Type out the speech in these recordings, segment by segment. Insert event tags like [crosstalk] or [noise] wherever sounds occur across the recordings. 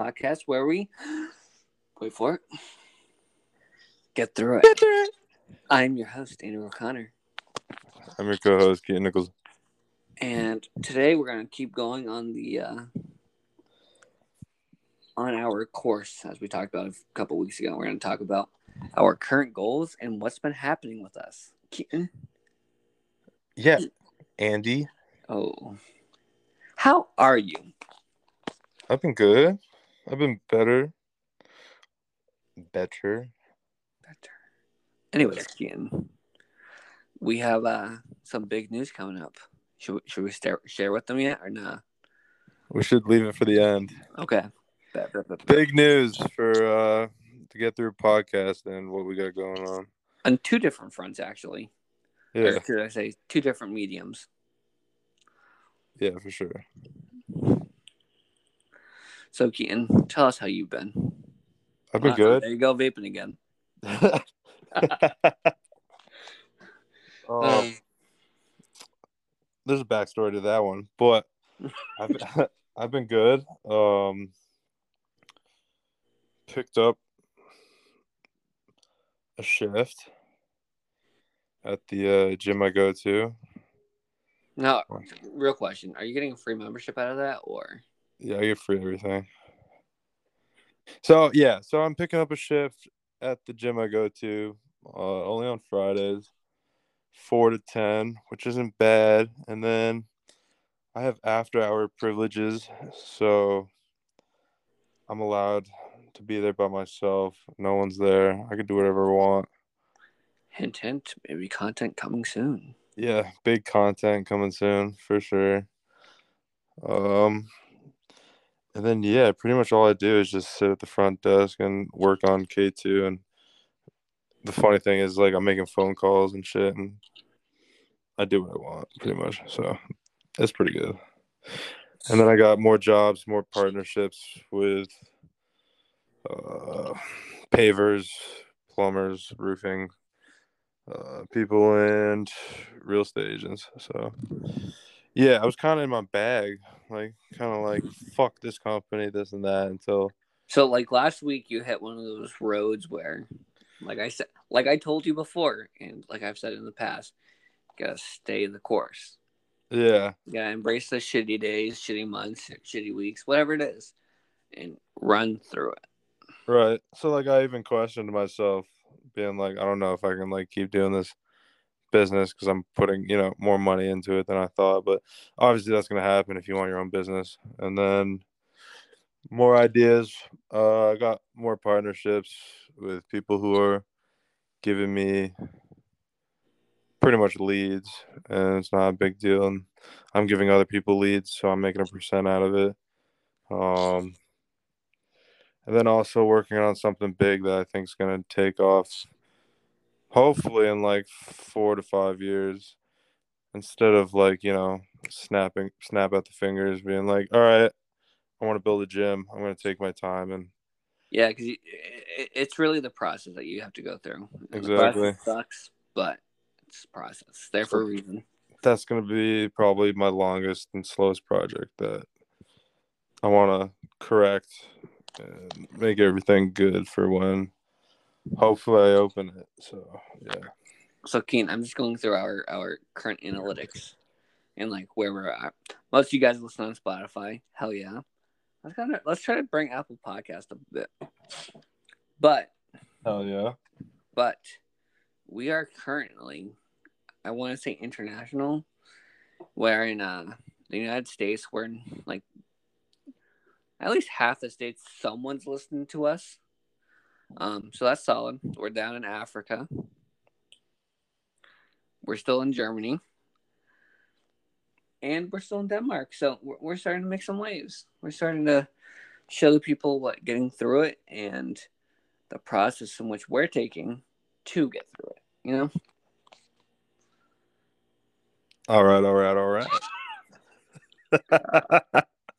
podcast where we wait for it, get through it. Get through it. I'm your host, Andrew O'Connor, I'm your co-host, Keaton Nichols. and today we're gonna keep going on the uh, on our course as we talked about a couple weeks ago. We're gonna talk about our current goals and what's been happening with us. Keaton, Yeah, Andy, oh, how are you? I've been good. I've been better. Better. Better. Anyways, Keaton, we have uh, some big news coming up. Should we, should we start, share with them yet or not? We should leave it for the end. Okay. Bet, bet, bet. Big news for uh to get through podcast and what we got going on. On two different fronts, actually. Yeah, Or should I say two different mediums? yeah, for sure. So, Keaton, tell us how you've been. I've been Uh, good. There you go, vaping again. [laughs] um, Um, there's a backstory to that one, but I've been, [laughs] [laughs] I've been good. Um, picked up a shift at the uh, gym I go to. now, real question: Are you getting a free membership out of that, or Yeah, I get free everything. So yeah, so I'm picking up a shift at the gym I go to, uh, only on Fridays, four to ten, which isn't bad. And then I have after hour privileges, so I'm allowed to be there by myself. No one's there. I can do whatever I want. hint, hint, maybe content coming soon? Yeah, big content coming soon for sure. Um, and then yeah, pretty much all I do is just sit at the front desk and work on K two. And the funny thing is, like, I'm making phone calls and shit, and I do what I want pretty much. So it's pretty good. And then I got more jobs, more partnerships with uh, pavers, plumbers, roofing, uh, people and real estate agents. So, yeah, I was kind of in my bag, like kind of like fuck this company, this and that, until So, like last week, you hit one of those roads where, like I said, like I told you before, and like I've said in the past, you gotta stay the course. yeah, You gotta embrace the shitty days, shitty months, shitty weeks, whatever it is, and run through it. right. So like I even questioned myself, being like, I don't know if I can like keep doing this business because I'm putting you know more money into it than I thought, but obviously that's gonna happen if you want your own business, and then more ideas. Uh, I got more partnerships with people who are giving me pretty much leads, and it's not a big deal. And I'm giving other people leads, so I'm making a percent out of it. Um, and then also working on something big that I think is going to take off, hopefully in like four to five years, instead of like you know snapping snap at the fingers, being like, all right, I want to build a gym. I'm going to take my time and Yeah, because it's really the process that you have to go through. Exactly. sucks, but it's process. There for a reason. that's going to be probably my longest and slowest project that I want to correct and make everything good for when hopefully I open it. So, yeah. So, Keen, I'm just going through our our current analytics and like where we're at. Most of you guys listen on Spotify. Hell yeah. Let's kind of let's try to bring Apple Podcast up a bit. But Hell yeah. but we are currently, I want to say international. Where in uh, the United States, we're in like at least half the states, someone's listening to us. Um, so that's solid. We're down in Africa. We're still in Germany. And we're still in Denmark. So we're, we're starting to make some waves. We're starting to show the people what getting through it and the process in which we're taking to get through it. You know? All right, all right, all right.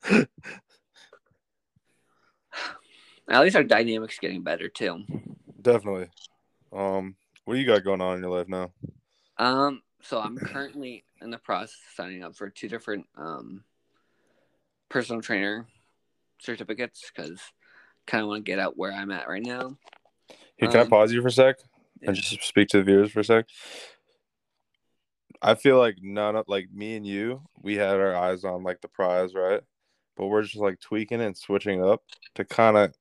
[laughs] [laughs] At least our dynamics getting better too. Definitely. Um, what do you got going on in your life now? Um, so I'm currently in the process of signing up for two different um personal trainer certificates because kind of want to get out where I'm at right now. Here, can I Um, pause you for a sec yeah. and just speak to the viewers for a sec? I feel like none of like me and you, we had our eyes on like the prize, right? But we're just like tweaking and switching up to kind of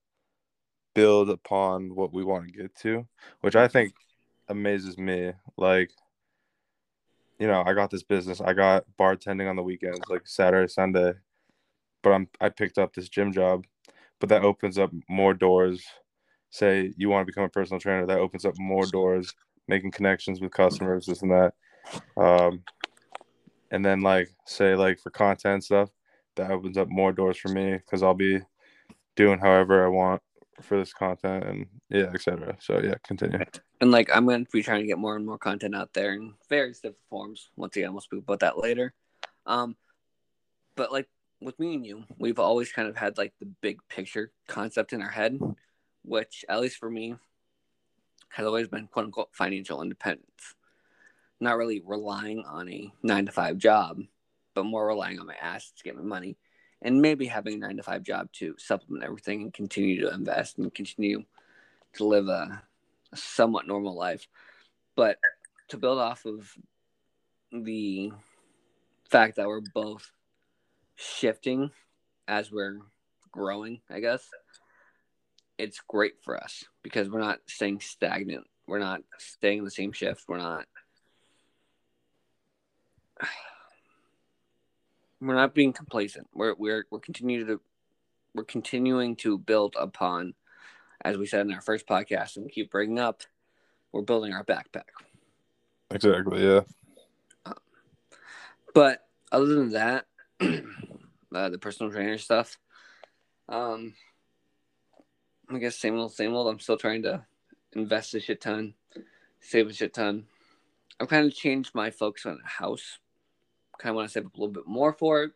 build upon what we want to get to, which I think amazes me. Like, you know, I got this business. I got bartending on the weekends, like Saturday, Sunday. But I'm I picked up this gym job, but that opens up more doors. Say you want to become a personal trainer, that opens up more doors, making connections with customers, this and that. Um, and then like say like for content stuff, that opens up more doors for me because I'll be doing however I want for this content and yeah, etc. So yeah, continue. And like I'm to be trying to get more and more content out there in various different forms. Once again, we'll speak about that later. Um, but like with me and you, we've always kind of had like the big picture concept in our head, which at least for me has always been quote unquote financial independence. Not really relying on a nine to five job, but more relying on my assets to get my money, and maybe having a nine to five job to supplement everything and continue to invest and continue to live a, a somewhat normal life. But to build off of the fact that we're both shifting as we're growing, I guess, it's great for us because we're not staying stagnant. We're not staying in the same shift. We're not we're not being complacent. We're we're we're continuing to we're continuing to build upon, as we said in our first podcast, and we keep bringing up. We're building our backpack. Exactly. Yeah. But other than that, [clears throat] uh, the personal trainer stuff, um, I guess same old, same old. I'm still trying to invest a shit ton, save a shit ton. I've kind of changed my focus on a house. Kind of want to save up a little bit more for it.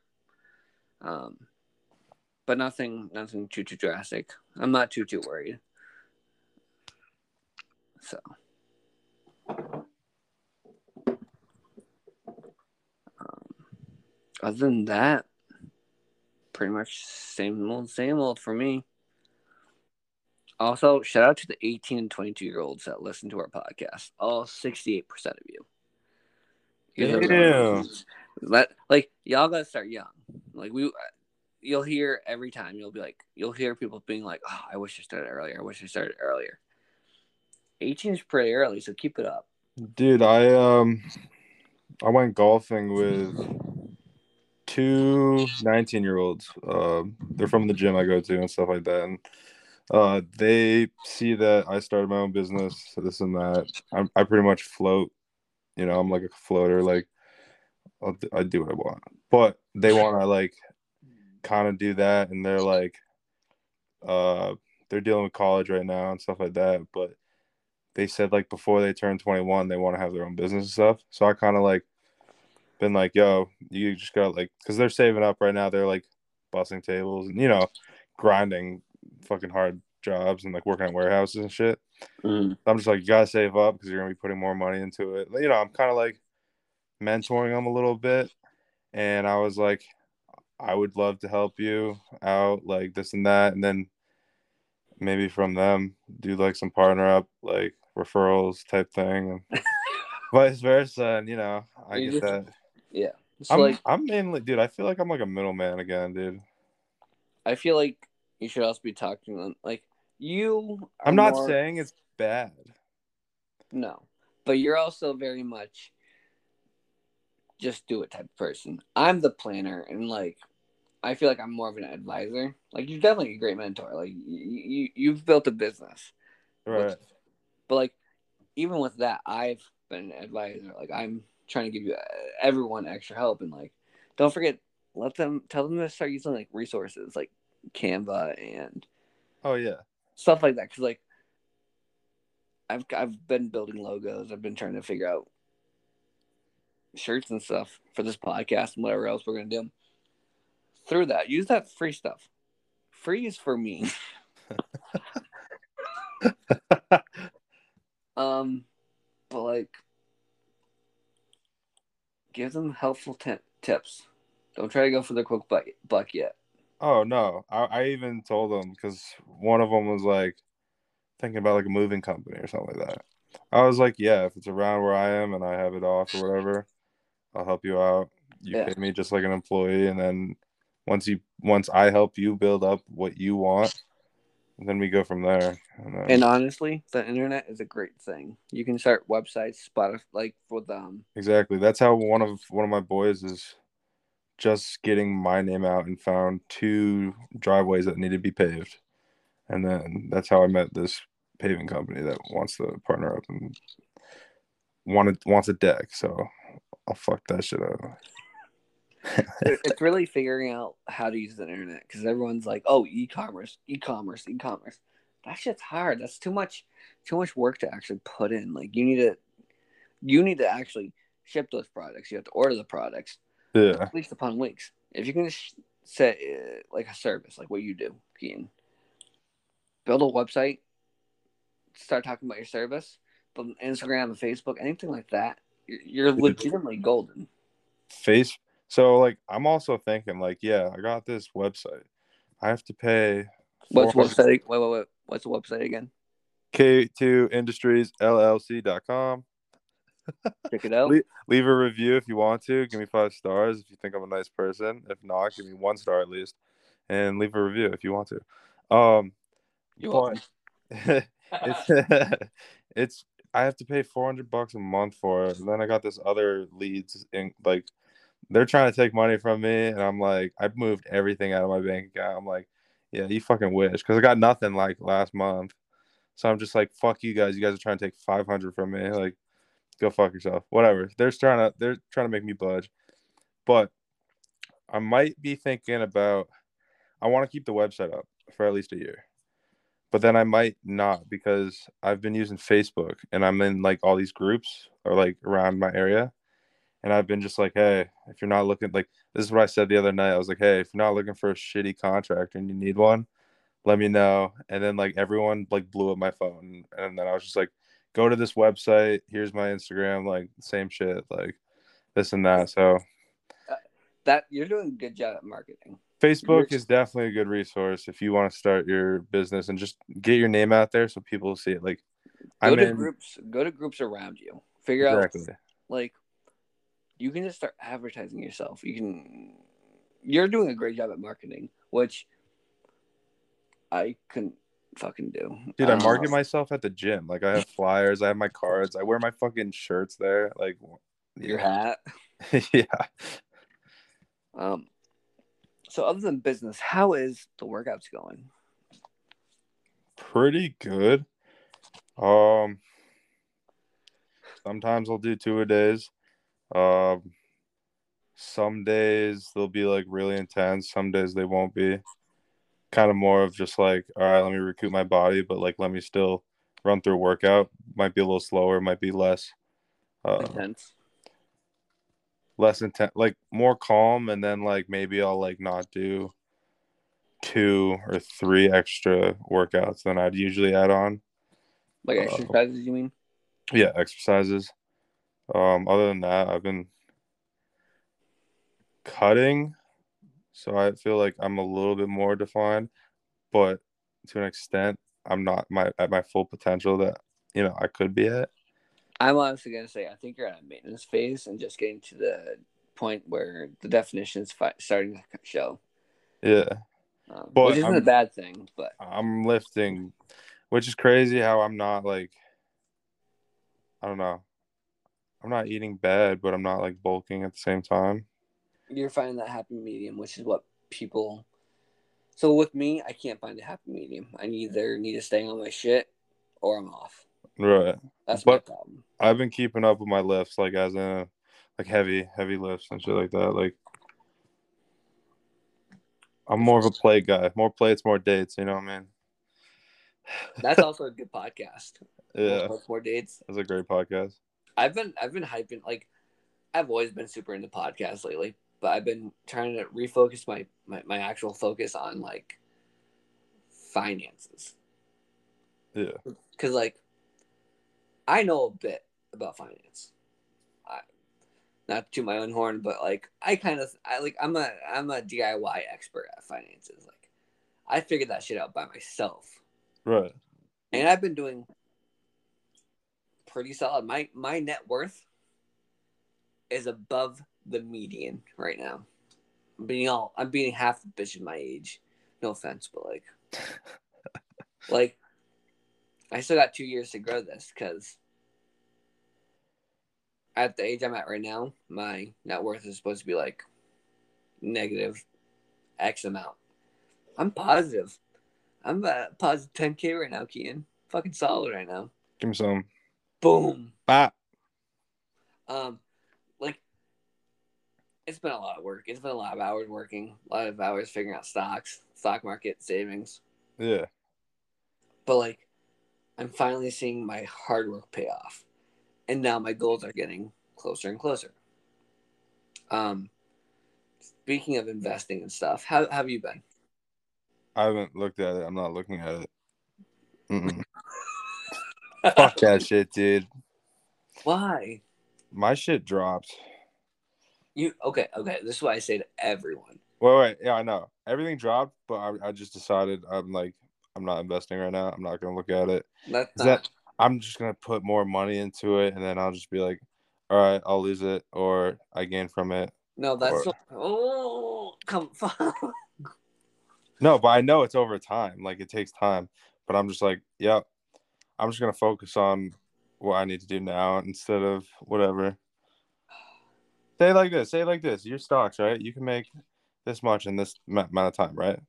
Um, but nothing, nothing too too drastic. I'm not too too worried. So. other than that, pretty much same old, same old for me. Also, shout out to the 18 and 22 year olds that listen to our podcast. All 68% of you. You guys are Damn. Let like y'all gotta start young. Like we, you'll hear every time. You'll be like, you'll hear people being like, "Oh, I wish I started earlier. I wish I started earlier." 18 is pretty early, so keep it up. Dude, I um I went golfing with two 19 year olds. Uh, they're from the gym I go to and stuff like that. And uh, they see that I started my own business, this and that. I, I pretty much float. You know, I'm like a floater. Like, I'll, I do what I want. But they want to like kind of do that. And they're like, uh, they're dealing with college right now and stuff like that. But they said like before they turn 21, they want to have their own business and stuff. So I kind of like been like, yo, you just got like, because they're saving up right now. They're like busting tables and, you know, grinding fucking hard jobs and like working at warehouses and shit. Mm. I'm just like, you gotta save up because you're gonna be putting more money into it. You know, I'm kind of like mentoring them a little bit. And I was like, I would love to help you out, like this and that. And then maybe from them, do like some partner up, like referrals type thing, and [laughs] vice versa. And, you know, I You get just- that. Yeah. So I'm, like, I'm mainly, dude. I feel like I'm like a middleman again, dude. I feel like you should also be talking to them. Like you. are I'm not more- saying it's bad. no, but you're also very much just do it type of person. I'm the planner, and like I feel like I'm more of an advisor. Like you're definitely a great mentor. Like you, you you've built a business, Right. but like even with that, I've been an advisor. Like I'm trying to give you uh, everyone extra help, and like don't forget, let them tell them to start using like resources like Canva and Oh yeah. stuff like that because like I've I've been building logos. I've been trying to figure out shirts and stuff for this podcast and whatever else we're gonna do. Through that, use that free stuff. Free is for me. [laughs] um, but like, give them helpful t- tips. Don't try to go for the quick buck, buck yet. Oh no, I, I even told them because one of them was like thinking about like a moving company or something like that. I was like, yeah, if it's around where I am and I have it off or whatever, I'll help you out. You Yeah. pay me just like an employee, and then once you once I help you build up what you want, then we go from there. And then, And honestly, the internet is a great thing. You can start websites, Spotify, like with um. exactly, that's how one of one of my boys is just getting my name out and found two driveways that need to be paved, and then that's how I met this paving company that wants to partner up and wanted wants a deck. So I'll fuck that shit up. it's really figuring out how to use the internet because everyone's like, "Oh, e-commerce, e-commerce, e-commerce." That shit's hard. That's too much, too much work to actually put in. Like you need to, you need to actually ship those products. You have to order the products Yeah, weeks upon weeks. If you can just set uh, like a service, like what you do, Keaton, build a website, start talking about your service, build an Instagram, and Facebook, anything like that. You're, legitimately golden. face. So like I'm also thinking like, yeah, I got this website. I have to pay What's website? Wait, wait, wait. What's the website again? K2 Industries LLC.com. Check it out. Le- leave a review if you want to. Give me five stars if you think I'm a nice person. If not, give me one star at least, and leave a review if you want to. Um, you want? [laughs] it's [laughs] it's I have to pay 400 bucks a month for it. And then I got this other leads in like they're trying to take money from me, and I'm like, I've moved everything out of my bank account. I'm like, yeah, you fucking wish, because I got nothing like last month. So I'm just like, fuck you guys. You guys are trying to take 500 from me. Like, go fuck yourself. Whatever. They're trying to they're trying to make me budge. But I might be thinking about I want to keep the website up for at least a year. But then I might not because I've been using Facebook and I'm in like all these groups or like around my area. And I've been just like, hey, if you're not looking like this is what I said the other night. I was like, hey, if you're not looking for a shitty contractor and you need one, let me know. And then like everyone like blew up my phone. And then I was just like, go to this website. Here's my Instagram, like same shit, like this and that. So uh, That you're doing a good job at marketing. Facebook is definitely a good resource if you want to start your business and just get your name out there so people see it. Like Go I'm to in groups. Go to groups around you. Figure out like you can just start advertising yourself. You can. You're doing a great job at marketing, which I couldn't fucking do. Dude, I Um, market myself at the gym. Like I have flyers, I have my cards, I wear my fucking shirts there. Like your hat. [laughs] yeah. Um. So other than business, how is the workouts going? Pretty good. Um sometimes I'll do two a days. Um some days they'll be like really intense, some days they won't be. Kind of more of just like, all right, let me recoup my body, but like let me still run through a workout. Might be a little slower, might be less uh Intense. Less intense like more calm and then like maybe I'll like not do two or three extra workouts than I'd usually add on. Like uh, exercises, you mean? yeah exercises um other than that i've been cutting so i feel like i'm a little bit more defined but to an extent i'm not my at my full potential that you know i could be at I'm honestly gonna say I think you're at a maintenance phase and just getting to the point where the definition is fi- starting to show, yeah um, But which isn't a I'm- bad thing. But i'm lifting which is crazy how i'm not like i don't know i'm not eating bad but i'm not like bulking at the same time you're finding that happy medium, which is what people. So with me, I can't find a happy medium. I either need to stay on my shit or I'm off. right That's my problem. I've been keeping up with my lifts, like as in like heavy, heavy lifts and shit like that. Like I'm more of a play guy. More plates, more dates. You know what I mean? That's also a good podcast. [laughs] Yeah, More, more dates. That's a great podcast. I've been I've been hyping like I've always been super into podcasts lately, but I've been trying to refocus my my, my actual focus on like finances. Yeah, Cause like I know a bit about finance. I not to my own horn, but like I kind of I like I'm a I'm a DIY expert at finances. Like I figured that shit out by myself. Right. And I've been doing pretty solid. My my net worth is above the median right now. I'm being all I'm being half the bitch of my age. No offense, but like [laughs] like I still got two years to grow this because at the age I'm at right now, my net worth is supposed to be like negative X amount. I'm positive. I'm at positive 10k right now, Kian. Fucking solid right now. Give me some. Boom. Ah. Um, like it's been a lot of work. It's been a lot of hours working, a lot of hours figuring out stocks, stock market savings. Yeah. But like, I'm finally seeing my hard work pay off, and now my goals are getting closer and closer. Um, speaking of investing and stuff, how, how have you been? I haven't looked at it. I'm not looking at it. [laughs] Fuck that shit, dude. Why? My shit dropped. You okay? Okay, this is why I say to everyone. Wait, wait. Yeah, I know. Everything dropped, but I, I just decided I'm like, I'm not investing right now. I'm not gonna look at it. That's not, that I'm just gonna put more money into it, and then I'll just be like, all right, I'll lose it, or I gain from it. no, that's or- not, oh come. [laughs] No, but I know it's over time. Like it takes time. But I'm just like, yep. I'm just gonna focus on what I need to do now instead of whatever. Say it like this. Say it like this. Your stocks, right? You can make this much in this amount of time, right?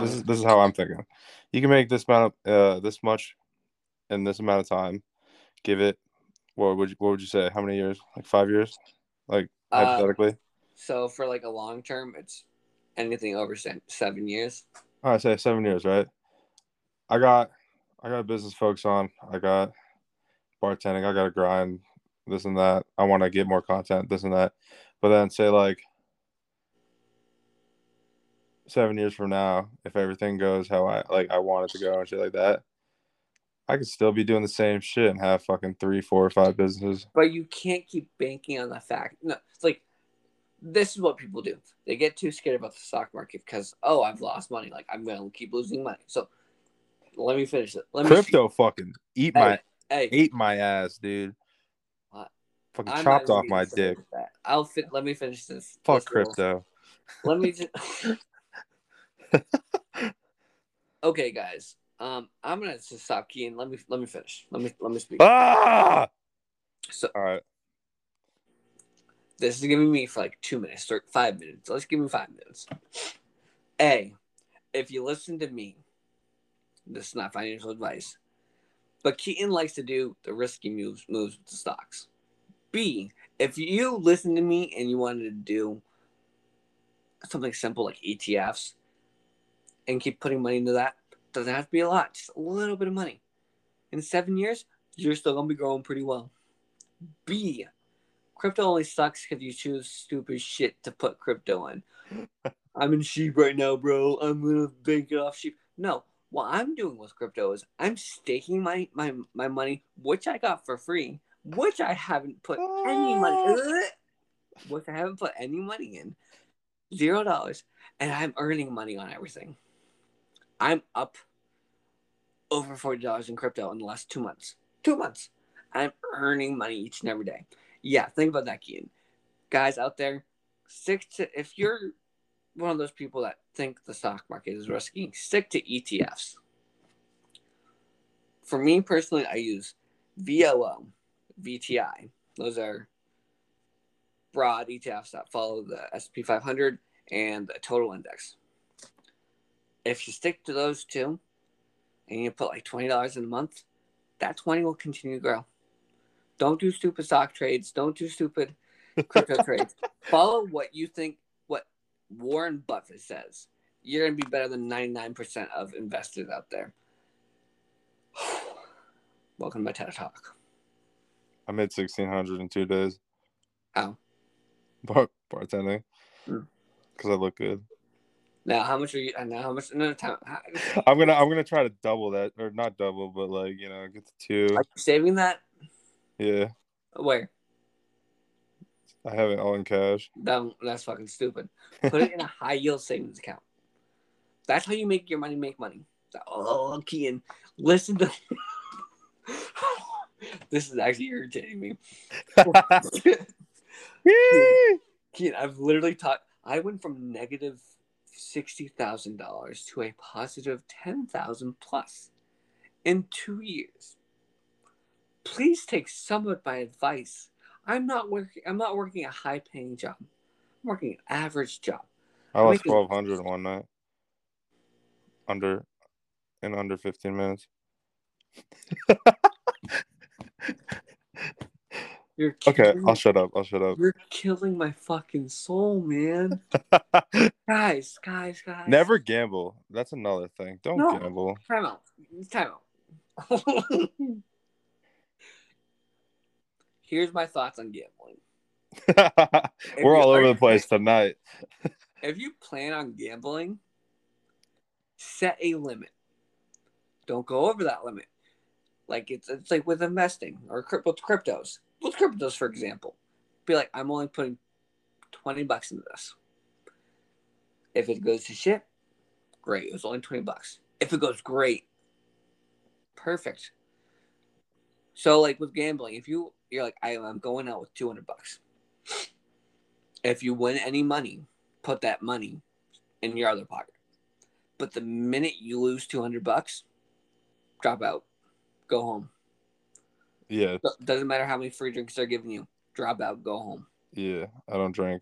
This is this is how I'm thinking. You can make this amount of uh this much in this amount of time. Give it. What would you, what would you say? How many years? Like five years? Like Uh, hypothetically? So for like a long term, it's anything over seven years. All right, say seven years, right? I got, I got business focus on. I got bartending. I got to grind this and that. I want to get more content, this and that. But then say like seven years from now, if everything goes how I like I want it to go and shit like that, I could still be doing the same shit and have fucking three, four, or five businesses. But you can't keep banking on the fact. No, it's like this is what people do. They get too scared about the stock market because oh, I've lost money. Like I'm gonna keep losing money. So let me finish it. Let me Crypto fucking eat my Hey, hey ate my ass, dude. What? Fucking I'm chopped off my dick. I'll fit. Let me finish this. Fuck this little- crypto. Let me just. [laughs] [laughs] okay, guys. Um, I'm gonna just stop keying. Let me let me finish. Let me let me speak. Ah! So All right. this is giving me for like two minutes or five minutes. Let's give me five minutes. A, if you listen to me, this is not financial advice, but Keaton likes to do the risky moves moves with the stocks. B, if you listen to me and you wanted to do something simple like ETFs and keep putting money into that, doesn't have to be a lot, just a little bit of money. In seven years, you're still gonna be growing pretty well. B, crypto only sucks because you choose stupid shit to put crypto in. [laughs] I'm in sheep right now, bro. I'm gonna bank it off sheep. No, what I'm doing with crypto is I'm staking my my my money, which I got for free, which I haven't put any money, ah. [laughs] which I haven't put any money in, zero dollars, and I'm earning money on everything. I'm up over forty dollars in crypto in the last two months. Two months. I'm earning money each and every day. Yeah, think about that, Kian. Guys out there, stick to if you're one of those people that think the stock market is risky, stick to ETFs. For me personally, I use VOO, VTI. Those are broad ETFs that follow the SP 500 and the total index. If you stick to those two and you put like $20 in a month, that 20 will continue to grow. Don't do stupid stock trades. Don't do stupid [laughs] crypto trades. Follow what you think, what Warren Buffett says. You're going to be better than 99% of investors out there. [sighs] Welcome to my TED Talk. I made sixteen hundred in two days. How? Bar- bartending. Hmm. Because I look good. Now, how much are you? Now, how much? Another time. How, I'm gonna I'm gonna try to double that or not double, but like you know get to two. are you saving that? Yeah, Where? I have it all in cash. That, that's fucking stupid. Put it in a [laughs] high yield savings account. That's how you make your money make money. Oh, Kian, listen to. [laughs] this is actually irritating me. [laughs] Kian, I've literally taught. I went from negative sixty thousand dollars to a positive ten thousand plus in two years. Please take some of my advice. I'm not working. I'm not working a high paying job. I'm working an average job. I lost twelve hundred one night. Under, in under fifteen minutes. [laughs] You're okay, I'll shut up. I'll shut up. You're killing my fucking soul, man. [laughs] guys, guys, guys. Never gamble. That's another thing. Don't No. gamble. Time out. Time out. [laughs] Here's my thoughts on gambling. [laughs] We're all over the place tonight. If you plan on gambling, set a limit. Don't go over that limit. Like it's it's like with investing or with cryptos. With cryptos, for example, be like, I'm only putting twenty bucks into this. If it goes to shit, great. It was only twenty bucks. If it goes great, perfect. So like with gambling, if you you're like, I, I'm going out with two hundred bucks. If you win any money, put that money in your other pocket. But the minute you lose 200 bucks, drop out. Go home. Yeah, Do- Doesn't matter how many free drinks they're giving you. Drop out. Go home. yeah. I don't drink.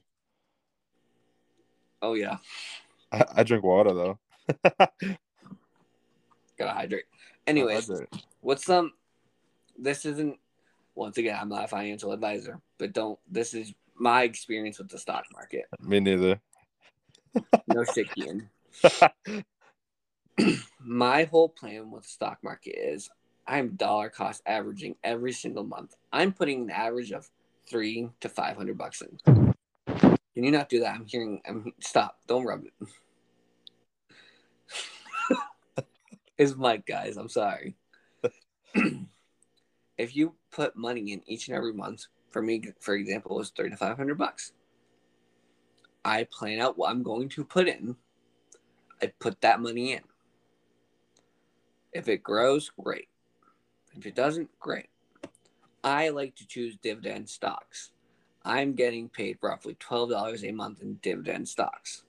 Oh, yeah. I, I drink water though. [laughs] Gotta hydrate. Anyways, Hydrate. what's some. This isn't. Once again, I'm not a financial advisor, but don't. This is my experience with the stock market. me neither. No shit, Ian. [laughs] [clears throat] my whole plan with the stock market is I'm dollar cost averaging every single month. I'm putting an average of three to five hundred bucks in. Can you not do that? I'm hearing. I'm stop. Don't rub it. [laughs] His mic, guys. I'm sorry. [clears throat] if you put money in each and every month, for me, for example, is three to five hundred bucks. I plan out what I'm going to put in. I put that money in. If it grows, great. If it doesn't, great. I like to choose dividend stocks. I'm getting paid roughly $12 a month in dividend stocks.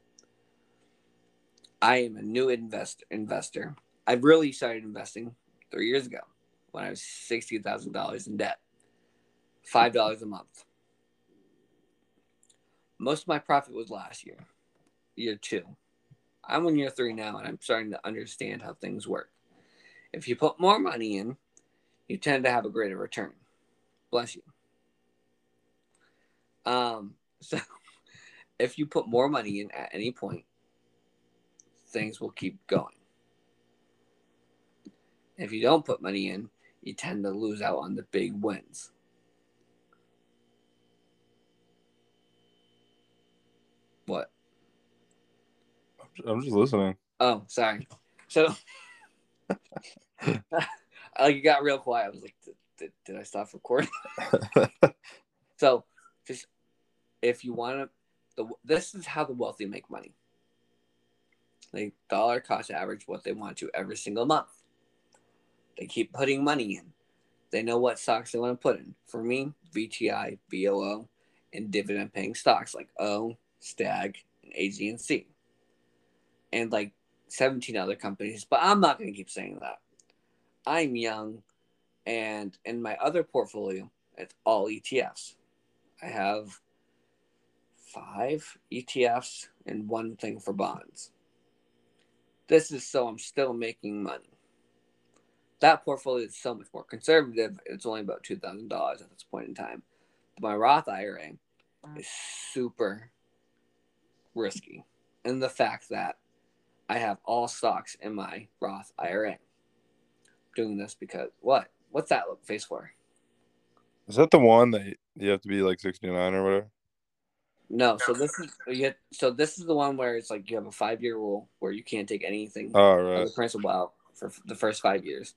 I am a new invest- investor. I really started investing three years ago when I was $60,000 in debt. $5 a month. Most of my profit was last year, year two. I'm in year three now, and I'm starting to understand how things work. If you put more money in, you tend to have a greater return. Bless you. Um, [laughs] so if you put more money in at any point, things will keep going. If you don't put money in, you tend to lose out on the big wins. What? I'm just listening. Oh, sorry. So, [laughs] [laughs] like, it got real quiet. I was like, did, did, did I stop recording? [laughs] [laughs] So, just if you want to, this is how the wealthy make money. They dollar cost average what they want to every single month. They keep putting money in. They know what stocks they want to put in. For me, VTI, VOO, and dividend paying stocks like O, Stag, and AGNC. And like 17 other companies, but I'm not going to keep saying that. I'm young, and in my other portfolio, it's all ETFs. I have five ETFs and one thing for bonds. This is so I'm still making money. That portfolio is so much more conservative. It's only about two thousand dollars at this point in time. My Roth IRA is super risky, and the fact that I have all stocks in my Roth IRA. Doing this because what? What's that look face for? Is that the one that you have to be like 69 or whatever? No, so this is you so this is the one where it's like you have a five year rule where you can't take anything Oh, of right. the principal out for the first five years.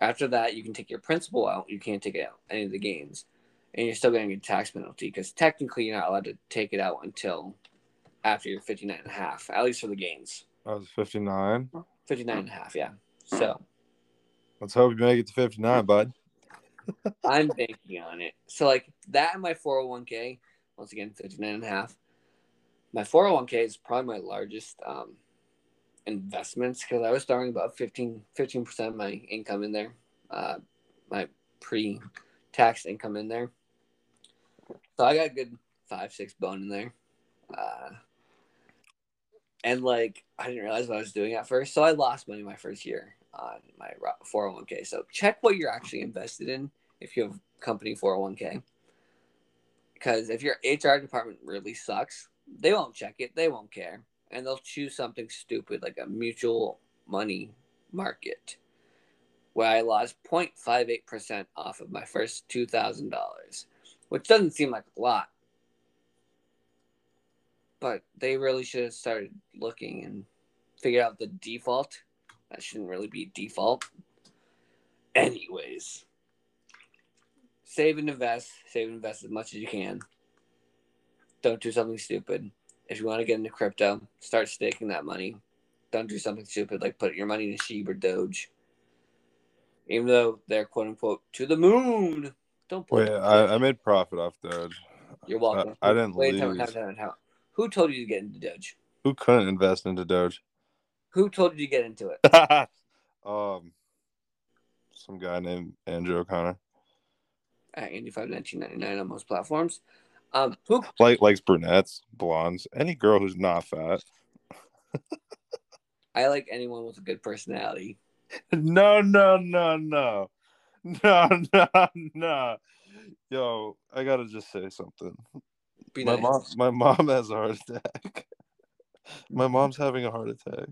After that, you can take your principal out. You can't take out any of the gains, and you're still going to get a tax penalty because technically you're not allowed to take it out until after you're 59 and a half, at least for the gains. Oh, I was 59. 59 and a half, yeah. So Let's hope you make it to 59, bud. [laughs] I'm banking on it. So like that and my 401k, once again, 59 and a half. My 401k is probably my largest um, investments because I was throwing about 15 percent of my income in there, uh, my pre-tax income in there. So I got a good five six bone in there, uh, and like I didn't realize what I was doing at first, so I lost money my first year on my 401k. So check what you're actually invested in if you have company 401k. Because if your HR department really sucks, they won't check it. They won't care. And they'll choose something stupid like a mutual money market where I lost 0.58% off of my first $2,000, which doesn't seem like a lot. But they really should have started looking and figured out the default. That shouldn't really be default. Anyways, save and invest. Save and invest as much as you can. Don't do something stupid. If you want to get into crypto, start staking that money. Don't do something stupid like put your money in Sheep or Doge. Even though they're quote unquote to the moon. Don't put Wait, I, I, made profit off Doge. You're welcome. I, I didn't Wait, lose. Time, time, time. Who told you to get into Doge? Who couldn't invest into Doge? Who told you to get into it? [laughs] um, some guy named Andrew O'Connor. At Andy five nineteen ninety nine on most platforms. Um, who [laughs] like likes brunettes, blondes, any girl who's not fat. [laughs] I like anyone with a good personality. No, no, no, no, no, no, no. Yo, I gotta just say something. Be my nice. mom, my mom has a heart attack. My mom's having a heart attack.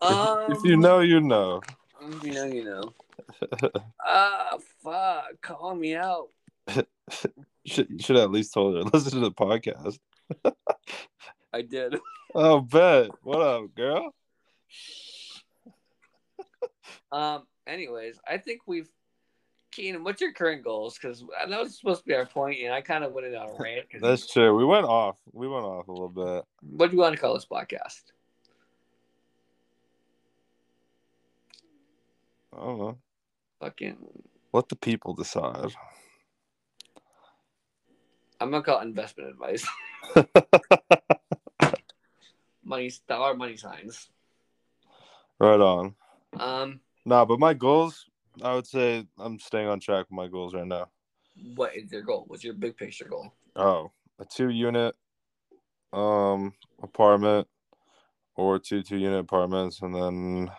Um, if you know, you know. If you know, you know. [laughs] Ah, fuck! Call me out. [laughs] should should at least told her listen to the podcast. I did. [laughs] Oh, bet. What up, girl? um. Anyways, I think we've. Keenan, what's your current goals? Because that was supposed to be our point, and I kind of went on a rant. That's true. We went off. We went off a little bit. What do you want to call this podcast? I don't know. Fucking. Let the people decide. I'm gonna call it investment advice. [laughs] money dollar money signs. Right on. Um. Nah, but my goals, I would say I'm staying on track with my goals right now. What is your goal? What's your big picture goal? Oh, a two unit um apartment or two two unit apartments and then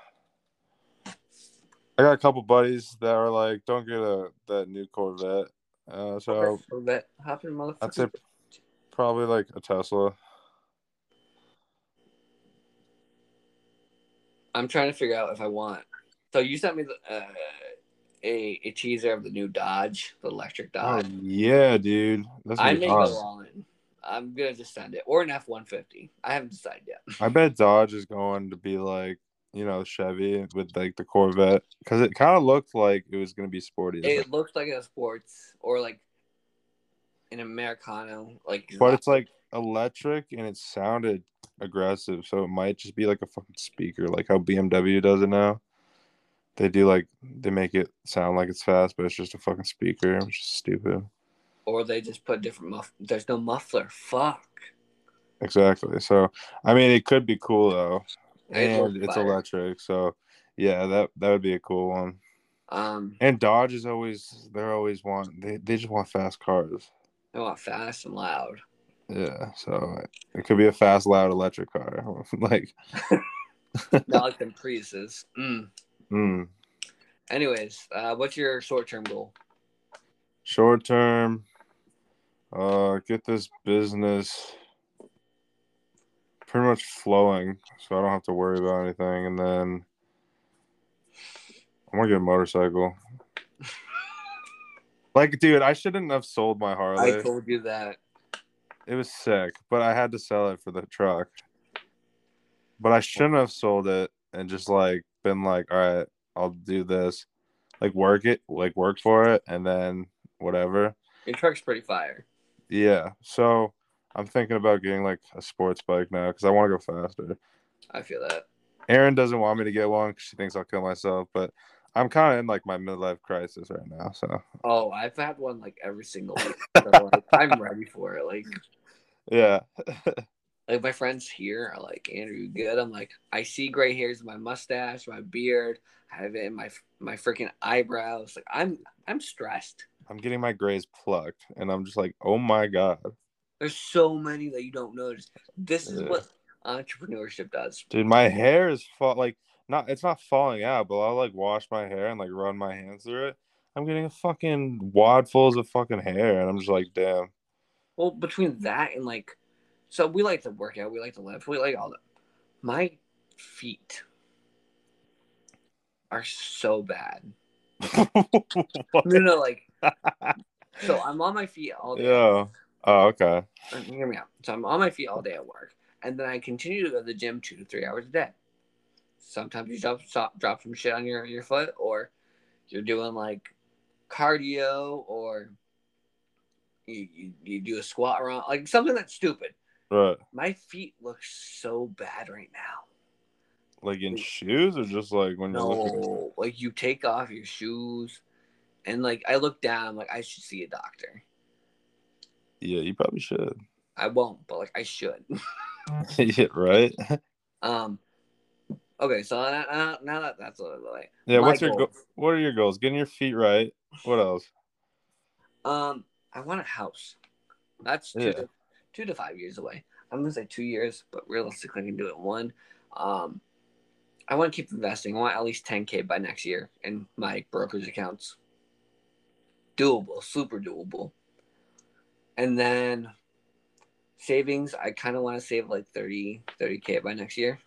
I got a couple buddies that are like, don't get a that new Corvette. Uh, so Corvette, hopping motherfucker. I'd say probably like a Tesla. I'm trying to figure out if I want. So you sent me the, uh, a a teaser of the new Dodge, the electric oh, Dodge. Oh, yeah, dude. That's I may go all in. I'm gonna just send it or an F one fifty. I haven't decided yet. I bet Dodge is going to be like you know Chevy with like the Corvette because it kind of looked like it was gonna be sporty. It looked like a sports or like an Americano, like. But it's like electric and it sounded aggressive, so it might just be like a fucking speaker, like how BMW does it now. They do like they make it sound like it's fast, but it's just a fucking speaker, which is stupid. Or they just put different muff. There's no muffler. Fuck. Exactly. So I mean, it could be cool though and it's fire. electric. So yeah, that that would be a cool one. Um, and Dodge is always they're always want they they just want fast cars. They want fast and loud. Yeah, so it could be a fast, loud electric car, [laughs] like [laughs] not [laughs] like them Priuses. Mm. Mm. Anyways, uh, what's your short term goal? Short term, uh, get this business pretty much flowing, so I don't have to worry about anything. And then I'm gonna get a motorcycle. [laughs] like, dude, I shouldn't have sold my Harley. I told you that. It was sick, but I had to sell it for the truck. But I shouldn't have sold it and just like been like, all right, I'll do this. like work it, like work for it, and then whatever. Your truck's pretty fire. Yeah. So I'm thinking about getting like a sports bike now because I want to go faster. I feel that. Erin doesn't want me to get one because she thinks I'll kill myself, but I'm kind of in like my midlife crisis right now. So Oh, I've had one like every single week. So, like, I'm ready for it. Like, [laughs] yeah, [laughs] like my friends here are like, Andrew, you good? I'm like, I see gray hairs in my mustache, my beard. I have it in my my freaking eyebrows. Like, I'm I'm stressed. I'm getting my grays plucked, and I'm just like, oh my god, There's so many that you don't notice. This is Yeah. what entrepreneurship does. dude, my hair is fall like not. It's not falling out, but I'll like wash my hair and like run my hands through it. I'm getting a fucking wad wadfuls of fucking hair, and I'm just like, damn. Well, between that and like, so we like to work out, we like to lift, we like all that. My feet are so bad. [laughs] No, no, like, so I'm on my feet all day. yeah. Oh, okay. Uh, Hear me out. So I'm on my feet all day at work, and then I continue to go to the gym two to three hours a day. Sometimes you drop stop, drop some shit on your your foot, or you're doing like cardio, or you, you, you do a squat around, like something that's stupid. Right. My feet look so bad right now. Like in shoes or just like when you're looking? No, like you take off your shoes, and like I look down, like I should see a doctor. Yeah, you probably should. I won't, but like I should. [laughs] [laughs] yeah, right. Um. Okay, so now, now, now that that's a little like Yeah. What's your go- What are your goals? Getting your feet right. What else? um, I want a house. That's two Yeah. Two to five years away. I'm gonna say two years, but realistically, I can do it in one. Um, I want to keep investing. I want at least 10k by next year in my brokerage accounts. Doable, super doable. And then savings, I kind of want to save like 30 30k by next year.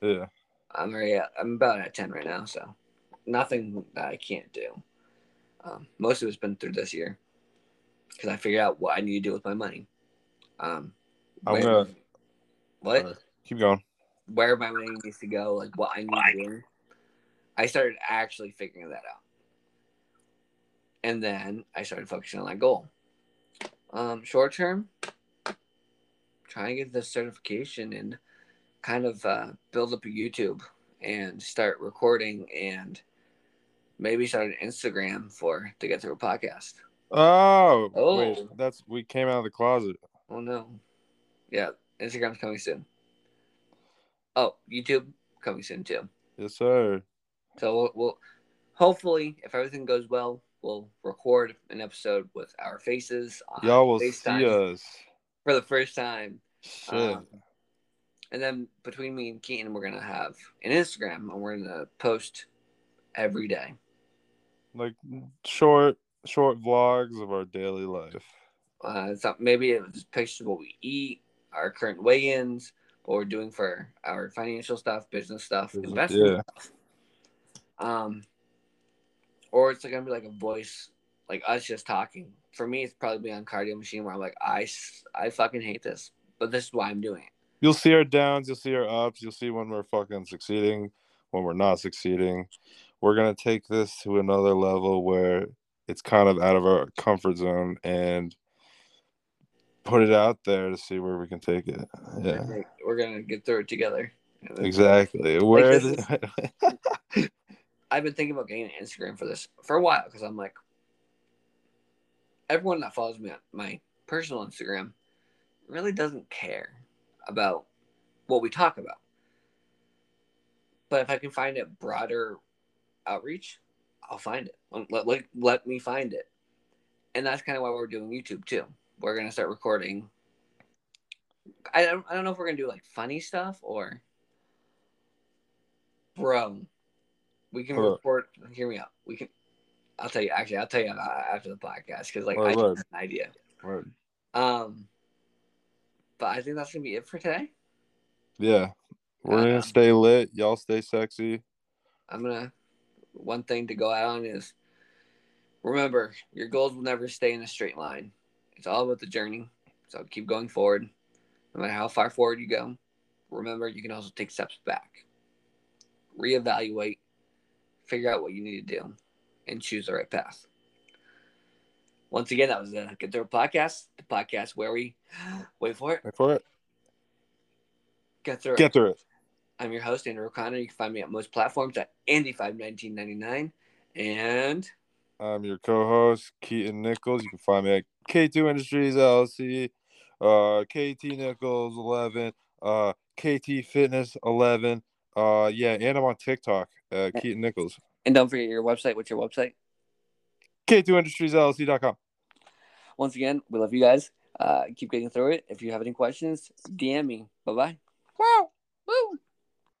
Yeah. I'm already at, I'm about at 10 right now, so nothing that I can't do. Um, most of it's been through this year because I figured out what I need to do with my money. Um, I'm where- gonna what Alright. keep going. where my money needs to go, like what I need to do. I started actually figuring that out, and then I started focusing on that goal. Um, short term, trying to get the certification and kind of uh, build up a YouTube and start recording and maybe start an Instagram for to get through a podcast. Oh, Oh. wait, that's we came out of the closet. Oh no, yeah, Instagram's coming soon. Oh, YouTube coming soon too. Yes, sir. So we'll, we'll hopefully, if everything goes well, we'll record an episode with our faces on Y'all will FaceTime see us. for the first time. Shit. Um, And then between me and Keaton, we're gonna have an Instagram, and we're gonna post every day. like short, short vlogs of our daily life. Uh, so maybe it's pictures of what we eat, our current weigh-ins, what we're doing for our financial stuff, business stuff, Business- investment yeah. stuff. Um, or it's like gonna be like a voice, like us just talking. For me, it's probably be on cardio machine where I'm like, I, I fucking hate this, but this is why I'm doing it. You'll see our downs. You'll see our ups. You'll see when we're fucking succeeding, when we're not succeeding. We're gonna take this to another level where it's kind of out of our comfort zone and put it out there to see where we can take it. Yeah, We're, gonna get through it together. Exactly. Where this the- [laughs] I've been thinking about getting an Instagram for this for a while because I'm like, everyone that follows me on my personal Instagram really doesn't care about what we talk about. But if I can find a broader outreach, I'll find it. Let, let, let me find it. And that's kind of why we're doing YouTube too. We're going to start recording. I don't, I don't know if we're going to do like funny stuff or. Bro, we can record. Hear me out. We can. I'll tell you. Actually, I'll tell you after the podcast because like Word, I just have an idea. Word. Um, but I think that's gonna be it for today. yeah, we're Um, gonna stay lit. Y'all stay sexy. I'm gonna. One thing to go out on is remember your goals will never stay in a straight line. It's all about the journey. So keep going forward. No matter how far forward you go, remember you can also take steps back. Reevaluate. Figure out what you need to do. and choose the right path. Once again, that was the Get Through podcast, the podcast where we [gasps] wait for it, Wait for it. get through it. Get through it. I'm your host, Andrew O'Connor. You can find me at most platforms at Andy51999. And I'm your co-host Keaton Nichols. You can find me at K2 Industries LLC, uh, KT Nichols 11, uh, KT Fitness 11. Uh, yeah, and I'm on TikTok, uh, Keaton Nichols. and don't forget your website. What's your website? K2 Industries LLC.com. Once again, we love you guys. Uh, keep getting through it. If you have any questions, DM me. Bye bye. Wow. Woo!